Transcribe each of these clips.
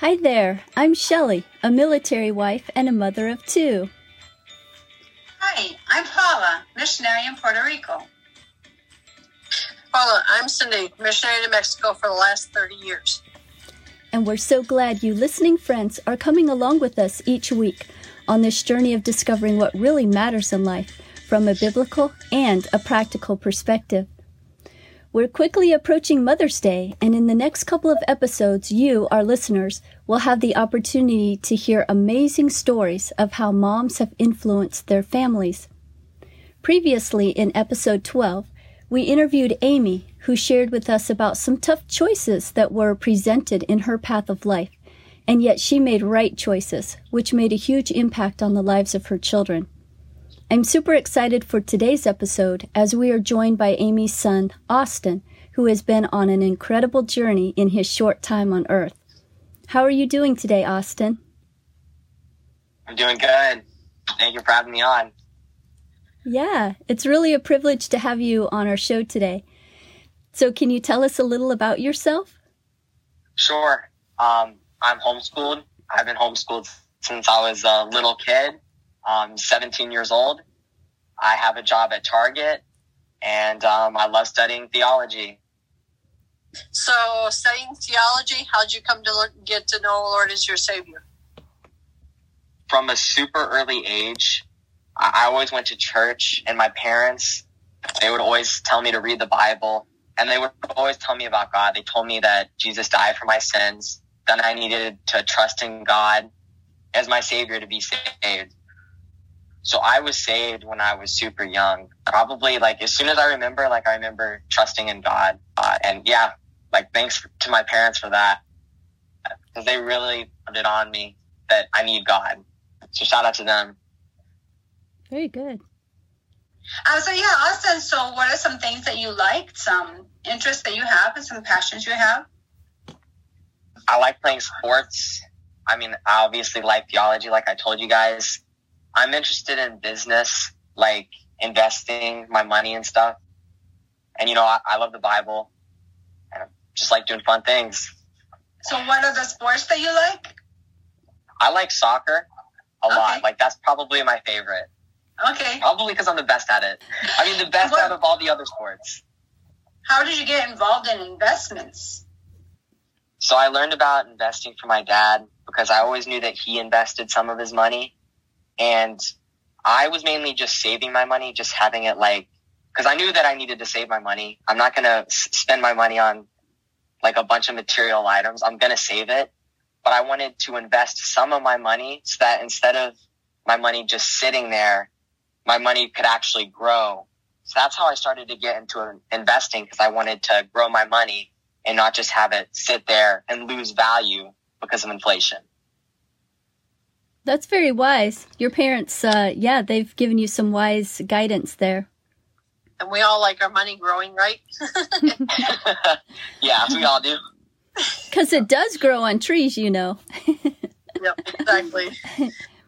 Hi there, I'm Shelley, a military wife and a mother of two. Hi, I'm Paula, missionary in Puerto Rico. Paula, I'm Cindy, missionary to Mexico for the last 30 years. And we're so glad you listening friends are coming along with us each week on this journey of discovering what really matters in life from a biblical and a practical perspective. We're quickly approaching Mother's Day, and in the next couple of episodes, you, our listeners, will have the opportunity to hear amazing stories of how moms have influenced their families. Previously, in episode 12, we interviewed Amy, who shared with us about some tough choices that were presented in her path of life, and yet she made right choices, which made a huge impact on the lives of her children. I'm super excited for today's episode as we are joined by Amy's son, Austin, who has been on an incredible journey in his short time on Earth. How are you doing today, Austin? I'm doing good. Thank you for having me on. Yeah, it's really a privilege to have you on our show today. So, can you tell us a little about yourself? Sure. Um, I'm homeschooled. I've been homeschooled since I was a little kid. I'm 17 years old. I have a job at Target, and um, I love studying theology. So, studying theology, how'd you come to get to know Lord as your Savior? From a super early age, I always went to church, and my parents, they would always tell me to read the Bible, and they would always tell me about God. They told me that Jesus died for my sins, that I needed to trust in God as my Savior to be saved. So I was saved when I was super young. Probably like as soon as I remember, like I remember trusting in God. Uh, and yeah, like thanks to my parents for that because they really put it on me that I need God. So shout out to them. Very good. Uh, so yeah, Austin. So what are some things that you like? Some interests that you have, and some passions you have? I like playing sports. I mean, I obviously like theology, like I told you guys. I'm interested in business, like investing my money and stuff. And you know, I, I love the Bible, and I just like doing fun things. So, what are the sports that you like? I like soccer a okay. lot. Like that's probably my favorite. Okay. Probably because I'm the best at it. I mean, the best what, out of all the other sports. How did you get involved in investments? So I learned about investing from my dad because I always knew that he invested some of his money and I was mainly just saving my money, just having it like, cause I knew that I needed to save my money. I'm not going to spend my money on like a bunch of material items. I'm going to save it, but I wanted to invest some of my money so that instead of my money just sitting there, my money could actually grow. So that's how I started to get into investing because I wanted to grow my money and not just have it sit there and lose value because of inflation. That's very wise. Your parents, uh, yeah, they've given you some wise guidance there. And we all like our money growing, right? yeah, we all do. Because it does grow on trees, you know. yep, exactly.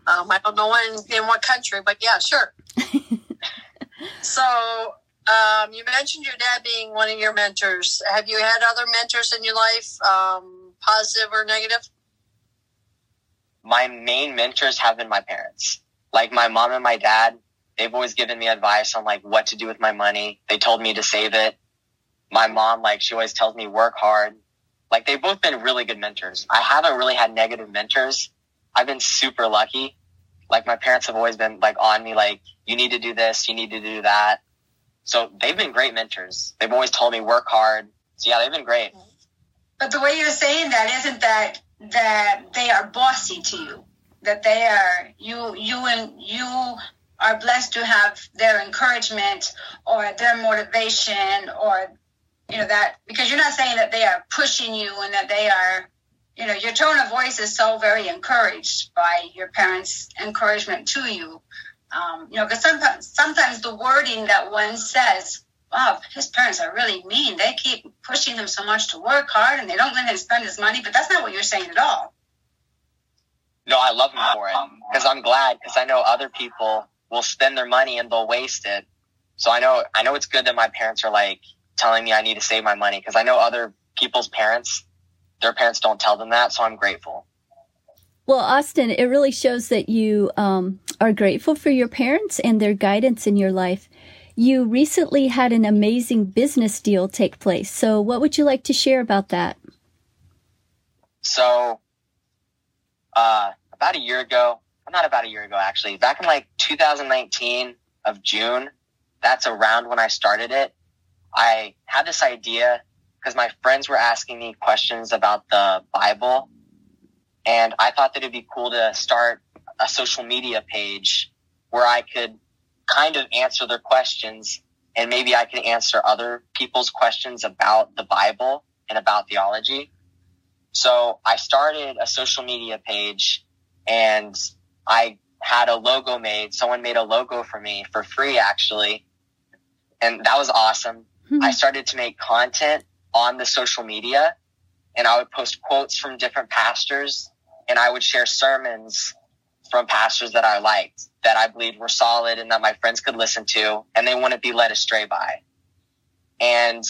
Um, I don't know in, in what country, but yeah, sure. so, um, you mentioned your dad being one of your mentors. Have you had other mentors in your life, um, positive or negative? My main mentors have been my parents. Like my mom and my dad, they've always given me advice on like what to do with my money. They told me to save it. My mom, like she always tells me work hard. Like they've both been really good mentors. I haven't really had negative mentors. I've been super lucky. Like my parents have always been like on me, like you need to do this, you need to do that. So they've been great mentors. They've always told me work hard. So yeah, they've been great. But the way you're saying that isn't that that they are bossy to you, that they are you you and you are blessed to have their encouragement or their motivation or you know that because you're not saying that they are pushing you and that they are you know your tone of voice is so very encouraged by your parents encouragement to you. Um, you know because sometimes sometimes the wording that one says wow, his parents are really mean. They keep pushing him so much to work hard and they don't let him spend his money. But that's not what you're saying at all. No, I love him for it because I'm glad because I know other people will spend their money and they'll waste it. So I know I know it's good that my parents are like telling me I need to save my money because I know other people's parents their parents don't tell them that. So I'm grateful. Well, Austin, it really shows that you um, are grateful for your parents and their guidance in your life. You recently had an amazing business deal take place. So, what would you like to share about that? So, uh, about a year ago, not about a year ago, actually, back in like 2019 of June, that's around when I started it. I had this idea because my friends were asking me questions about the Bible. And I thought that it'd be cool to start a social media page where I could kind of answer their questions and maybe I can answer other people's questions about the Bible and about theology. So I started a social media page and I had a logo made. Someone made a logo for me for free, actually. And that was awesome. Hmm. I started to make content on the social media and I would post quotes from different pastors and I would share sermons from pastors that I liked that I believed were solid and that my friends could listen to and they wouldn't be led astray by. And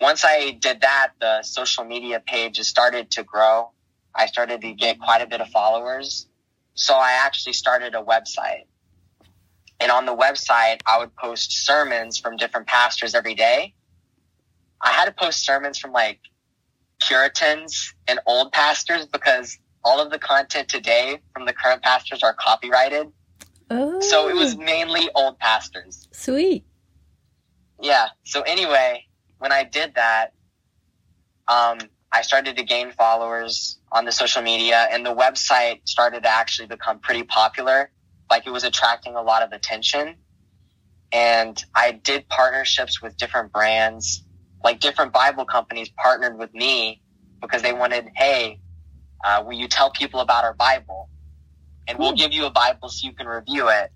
once I did that, the social media page started to grow. I started to get quite a bit of followers. So I actually started a website. And on the website, I would post sermons from different pastors every day. I had to post sermons from like Puritans and old pastors because all of the content today from the current pastors are copyrighted. Oh. So it was oh. mainly old pastors. Sweet. Yeah. So anyway, when I did that, um, I started to gain followers on the social media and the website started to actually become pretty popular. Like it was attracting a lot of attention. And I did partnerships with different brands, like different Bible companies partnered with me because they wanted, hey, uh, will you tell people about our Bible? And we'll hmm. give you a Bible so you can review it.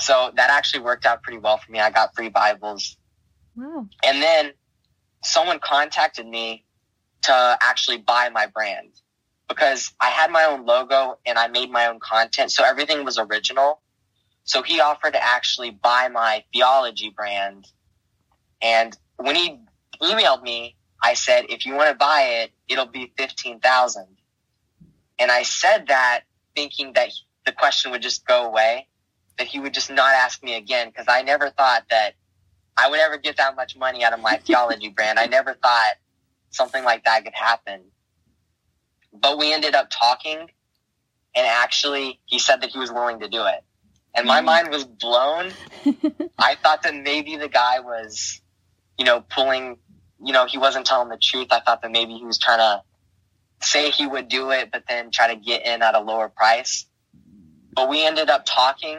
So that actually worked out pretty well for me. I got free Bibles. Wow. And then someone contacted me to actually buy my brand because I had my own logo and I made my own content. So everything was original. So he offered to actually buy my theology brand. And when he emailed me, I said, if you want to buy it, it'll be 15,000. And I said that thinking that the question would just go away, that he would just not ask me again. Cause I never thought that I would ever get that much money out of my theology brand. I never thought something like that could happen. But we ended up talking and actually he said that he was willing to do it. And my mm. mind was blown. I thought that maybe the guy was, you know, pulling, you know, he wasn't telling the truth. I thought that maybe he was trying to say he would do it, but then try to get in at a lower price. But we ended up talking.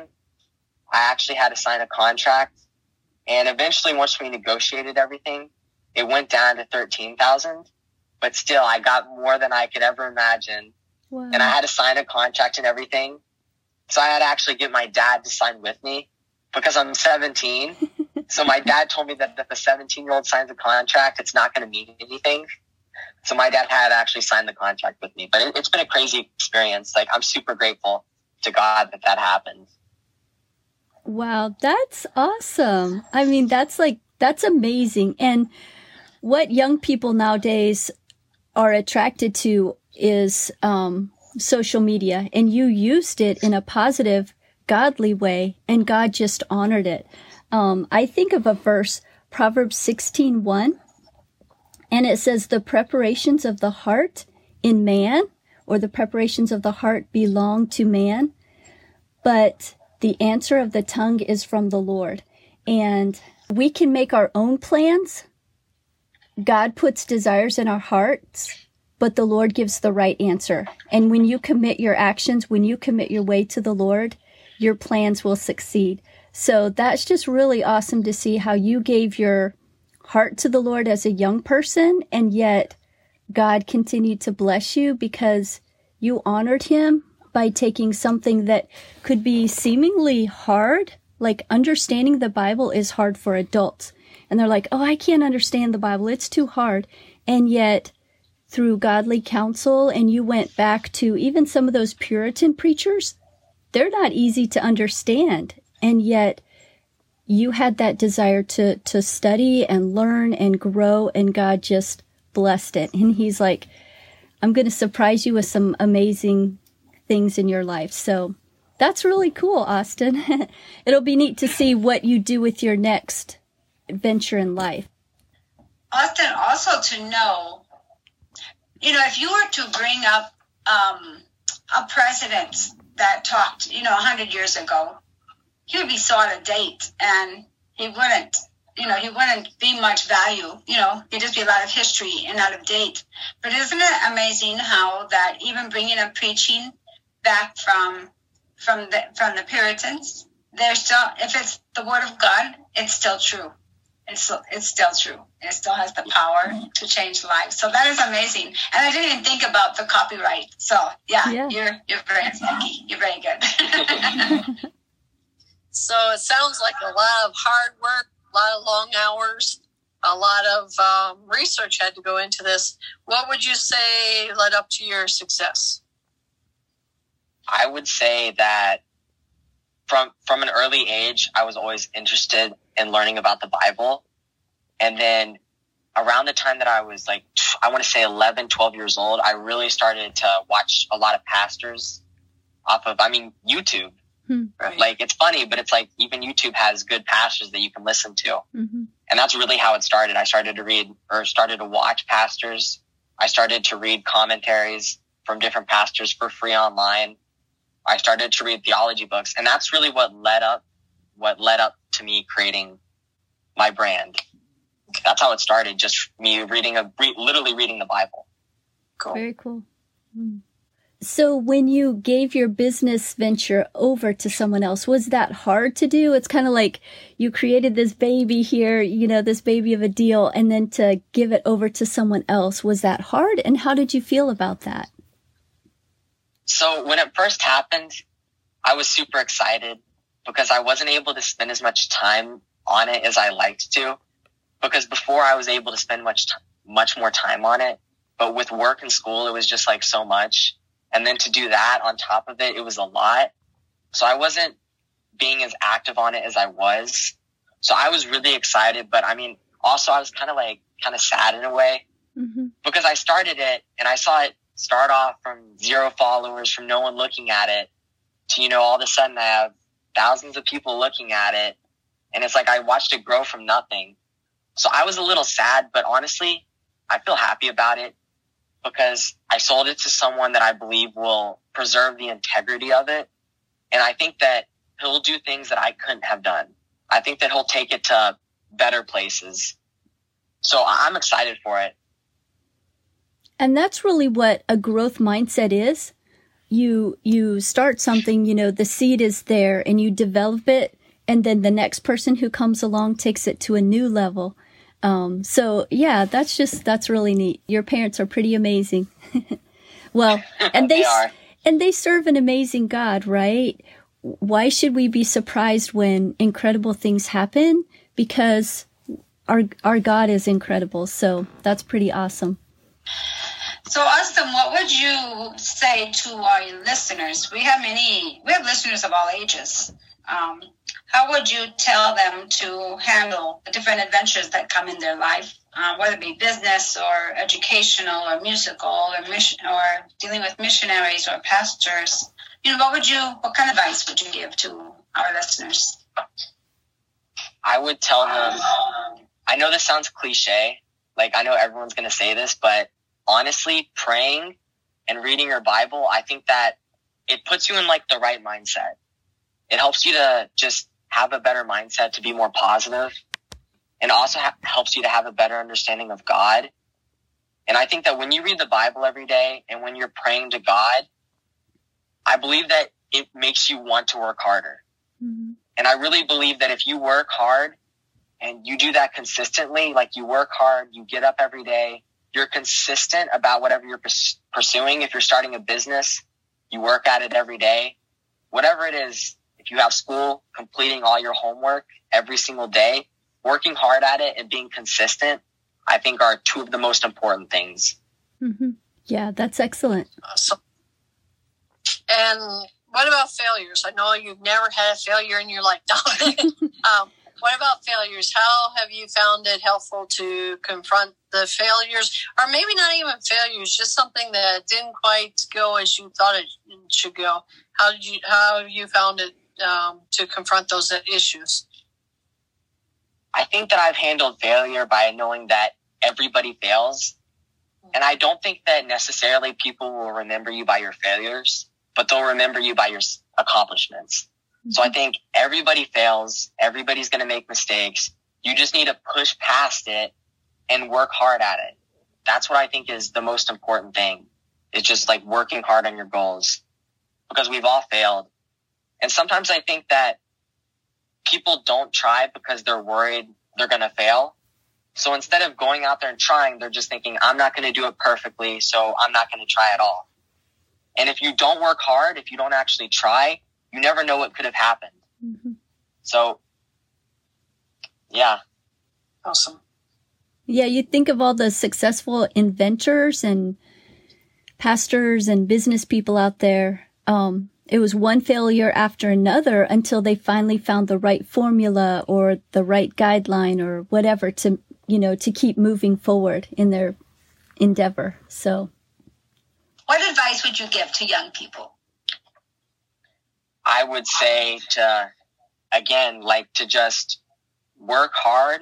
I actually had to sign a contract. And eventually, once we negotiated everything, it went down to 13,000, but still I got more than I could ever imagine. Wow. And I had to sign a contract and everything. So I had to actually get my dad to sign with me because I'm 17. so my dad told me that if a 17 year old signs a contract, it's not going to mean anything. So my dad had actually signed the contract with me, but it, it's been a crazy experience. Like I'm super grateful to God that that happened. Wow, that's awesome. I mean, that's like, that's amazing. And what young people nowadays are attracted to is um, social media, and you used it in a positive, godly way, and God just honored it. Um, I think of a verse, Proverbs 16 1, and it says, The preparations of the heart in man, or the preparations of the heart belong to man, but the answer of the tongue is from the Lord. And we can make our own plans, God puts desires in our hearts, but the Lord gives the right answer. And when you commit your actions, when you commit your way to the Lord, your plans will succeed. So that's just really awesome to see how you gave your heart to the Lord as a young person, and yet God continued to bless you because you honored Him by taking something that could be seemingly hard, like understanding the Bible is hard for adults and they're like, oh, I can't understand the Bible. It's too hard. And yet, through godly counsel, and you went back to even some of those Puritan preachers, they're not easy to understand. And yet, you had that desire to, to study and learn and grow, and God just blessed it. And he's like, I'm going to surprise you with some amazing things in your life. So that's really cool, Austin. It'll be neat to see what you do with your next venture in life. Austin, also to know, you know, if you were to bring up um, a president that talked, you know, 100 years ago, he would be so out of date and he wouldn't, you know, he wouldn't be much value, you know, he'd just be a lot of history and out of date. But isn't it amazing how that even bringing up preaching back from from the from the Puritans, there's still if it's the word of God, it's still true. It's it's still true. It still has the power to change lives. So that is amazing. And I didn't even think about the copyright. So yeah, yeah. you're you're very lucky. You're very good. so it sounds like a lot of hard work, a lot of long hours, a lot of um, research had to go into this. What would you say led up to your success? I would say that from from an early age, I was always interested in learning about the Bible. And then around the time that I was like, I want to say 11, 12 years old, I really started to watch a lot of pastors off of, I mean, YouTube. Hmm. Like, it's funny, but it's like even YouTube has good pastors that you can listen to. Mm-hmm. And that's really how it started. I started to read or started to watch pastors. I started to read commentaries from different pastors for free online. I started to read theology books, and that's really what led up what led up to me creating my brand. That's how it started. Just me reading a re, literally reading the Bible. Cool. Very cool. Mm. So when you gave your business venture over to someone else, was that hard to do? It's kind of like you created this baby here, you know, this baby of a deal, and then to give it over to someone else. Was that hard? And how did you feel about that? So when it first happened, I was super excited because I wasn't able to spend as much time on it as I liked to. Because before I was able to spend much, much more time on it. But with work and school, it was just like so much. And then to do that on top of it, it was a lot. So I wasn't being as active on it as I was. So I was really excited, but I mean, also I was kind of like, kind of sad in a way mm-hmm. because I started it and I saw it start off from zero followers, from no one looking at it to, you know, all of a sudden I have thousands of people looking at it. And it's like I watched it grow from nothing. So I was a little sad, but honestly, I feel happy about it because I sold it to someone that I believe will preserve the integrity of it. And I think that he'll do things that I couldn't have done. I think that he'll take it to better places. So I'm excited for it. And that's really what a growth mindset is. You, you start something, you know, the seed is there and you develop it. And then the next person who comes along takes it to a new level. Um, so yeah, that's just, that's really neat. Your parents are pretty amazing. well, and they, they and they serve an amazing God, right? Why should we be surprised when incredible things happen? Because our, our God is incredible. So that's pretty awesome. So, Austin, what would you say to our listeners? We have many, we have listeners of all ages. Um, how would you tell them to handle the different adventures that come in their life, uh, whether it be business or educational or musical or mission or dealing with missionaries or pastors? You know, what would you, what kind of advice would you give to our listeners? I would tell them. I know this sounds cliche. Like I know everyone's going to say this, but honestly, praying and reading your Bible, I think that it puts you in like the right mindset. It helps you to just have a better mindset, to be more positive, and also ha- helps you to have a better understanding of God. And I think that when you read the Bible every day and when you're praying to God, I believe that it makes you want to work harder. Mm-hmm. And I really believe that if you work hard and you do that consistently, like you work hard, you get up every day, you're consistent about whatever you're pursuing. If you're starting a business, you work at it every day. Whatever it is, if you have school, completing all your homework every single day, working hard at it and being consistent, I think are two of the most important things. Mm-hmm. Yeah, that's excellent. Awesome. And what about failures? I know you've never had a failure in your life, um, what about failures? How have you found it helpful to confront the failures, or maybe not even failures, just something that didn't quite go as you thought it should go? How did you how have you found it um, to confront those issues? I think that I've handled failure by knowing that everybody fails. And I don't think that necessarily people will remember you by your failures, but they'll remember you by your accomplishments. So I think everybody fails. Everybody's going to make mistakes. You just need to push past it and work hard at it. That's what I think is the most important thing. It's just like working hard on your goals because we've all failed. And sometimes I think that people don't try because they're worried they're going to fail. So instead of going out there and trying, they're just thinking, I'm not going to do it perfectly. So I'm not going to try at all. And if you don't work hard, if you don't actually try, you never know what could have happened. Mm-hmm. So, yeah. Awesome. Yeah, you think of all the successful inventors and pastors and business people out there. Um, it was one failure after another until they finally found the right formula or the right guideline or whatever to, you know, to keep moving forward in their endeavor. So, what advice would you give to young people? I would say to, again, like to just work hard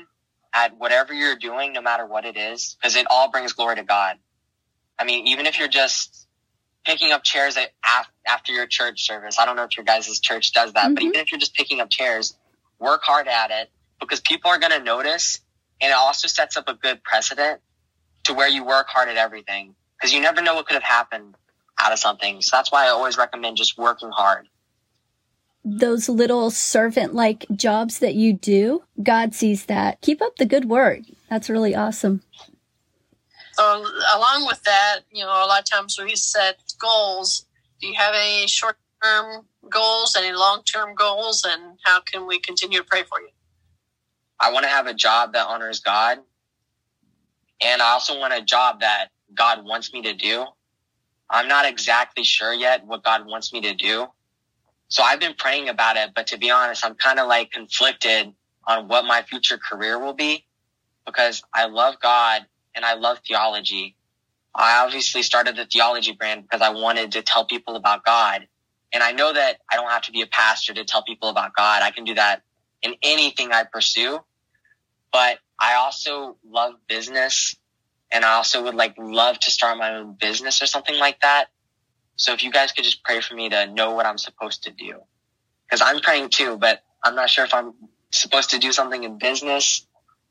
at whatever you're doing, no matter what it is, because it all brings glory to God. I mean, even if you're just picking up chairs at, after your church service, I don't know if your guys' church does that, mm-hmm. but even if you're just picking up chairs, work hard at it because people are going to notice and it also sets up a good precedent to where you work hard at everything because you never know what could have happened out of something. So that's why I always recommend just working hard those little servant like jobs that you do, God sees that. Keep up the good work. That's really awesome. So, along with that, you know, a lot of times we set goals. Do you have any short term goals, any long term goals, and how can we continue to pray for you? I want to have a job that honors God. And I also want a job that God wants me to do. I'm not exactly sure yet what God wants me to do so I've been praying about it, but to be honest, I'm kind of like conflicted on what my future career will be because I love God and I love theology. I obviously started the theology brand because I wanted to tell people about God. And I know that I don't have to be a pastor to tell people about God. I can do that in anything I pursue. But I also love business and I also would like love to start my own business or something like that. So if you guys could just pray for me to know what I'm supposed to do. Because I'm praying too, but I'm not sure if I'm supposed to do something in business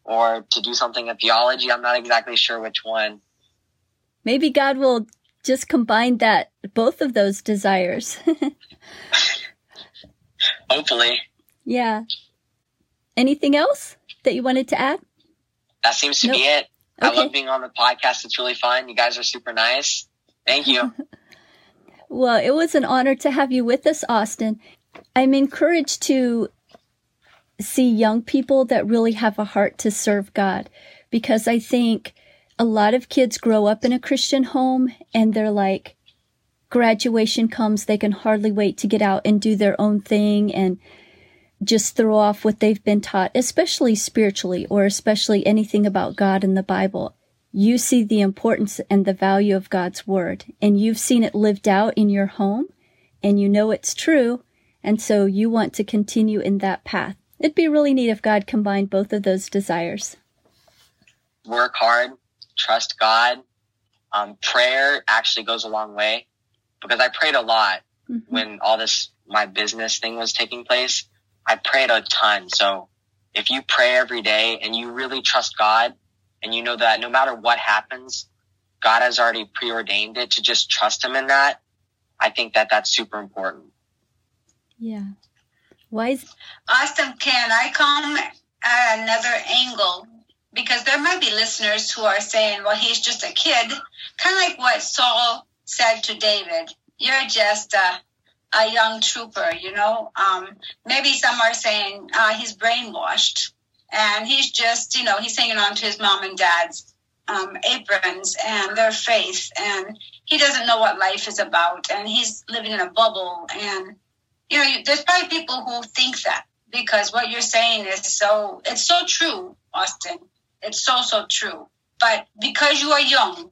or to do something in theology. I'm not exactly sure which one. Maybe God will just combine that, both of those desires. Hopefully. Yeah. Anything else that you wanted to add? That seems to nope. be it. Okay. I love being on the podcast. It's really fun. You guys are super nice. Thank you. Well, it was an honor to have you with us, Austin. I'm encouraged to see young people that really have a heart to serve God because I think a lot of kids grow up in a Christian home and they're like, graduation comes, they can hardly wait to get out and do their own thing and just throw off what they've been taught, especially spiritually or especially anything about God in the Bible you see the importance and the value of God's word and you've seen it lived out in your home and you know it's true. And so you want to continue in that path. It'd be really neat if God combined both of those desires. Work hard, trust God. Um, prayer actually goes a long way because I prayed a lot mm-hmm. when all this, my business thing was taking place. I prayed a ton. So if you pray every day and you really trust God, and you know that no matter what happens, God has already preordained it to just trust Him in that. I think that that's super important. Yeah. Wise. Austin, can I come at another angle? Because there might be listeners who are saying, well, he's just a kid. Kind of like what Saul said to David. You're just a, a young trooper, you know? Um, maybe some are saying uh, he's brainwashed and he's just you know he's hanging on to his mom and dad's um, aprons and their faith and he doesn't know what life is about and he's living in a bubble and you know there's probably people who think that because what you're saying is so it's so true, Austin. It's so so true. But because you are young,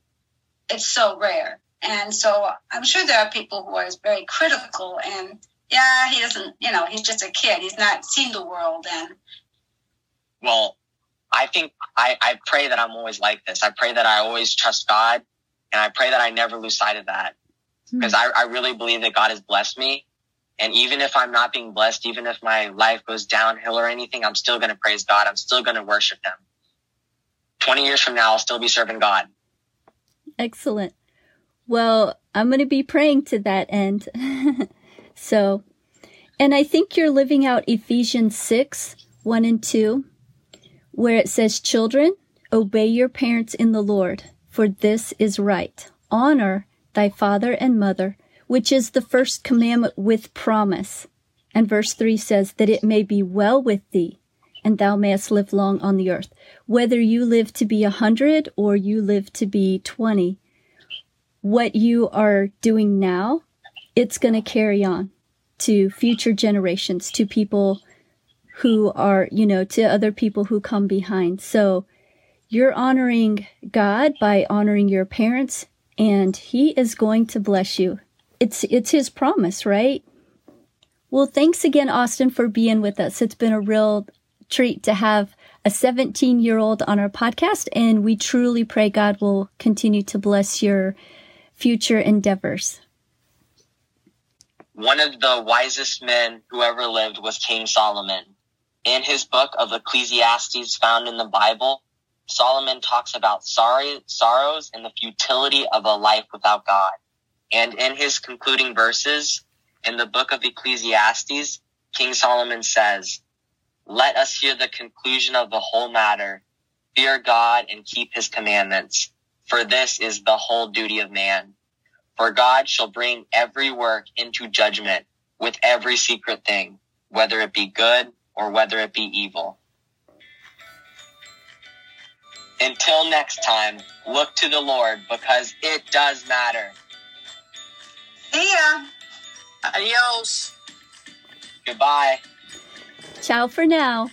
it's so rare. And so I'm sure there are people who are very critical and yeah, he doesn't, you know, he's just a kid. He's not seen the world and well, I think I, I pray that I'm always like this. I pray that I always trust God and I pray that I never lose sight of that because mm-hmm. I, I really believe that God has blessed me. And even if I'm not being blessed, even if my life goes downhill or anything, I'm still going to praise God. I'm still going to worship Him. 20 years from now, I'll still be serving God. Excellent. Well, I'm going to be praying to that end. so, and I think you're living out Ephesians 6 1 and 2 where it says, Children, obey your parents in the Lord, for this is right. Honor thy father and mother, which is the first commandment with promise. And verse 3 says, That it may be well with thee, and thou mayest live long on the earth. Whether you live to be a hundred or you live to be 20, what you are doing now, it's going to carry on to future generations, to people who are, you know, to other people who come behind. So you're honoring God by honoring your parents and he is going to bless you. It's it's his promise, right? Well, thanks again Austin for being with us. It's been a real treat to have a 17 year old on our podcast, and we truly pray God will continue to bless your future endeavors. One of the wisest men who ever lived was King Solomon. In his book of Ecclesiastes found in the Bible, Solomon talks about sorry, sorrows and the futility of a life without God. And in his concluding verses in the book of Ecclesiastes, King Solomon says, let us hear the conclusion of the whole matter. Fear God and keep his commandments, for this is the whole duty of man. For God shall bring every work into judgment with every secret thing, whether it be good or whether it be evil. Until next time, look to the Lord because it does matter. See ya. Adios. Goodbye. Ciao for now.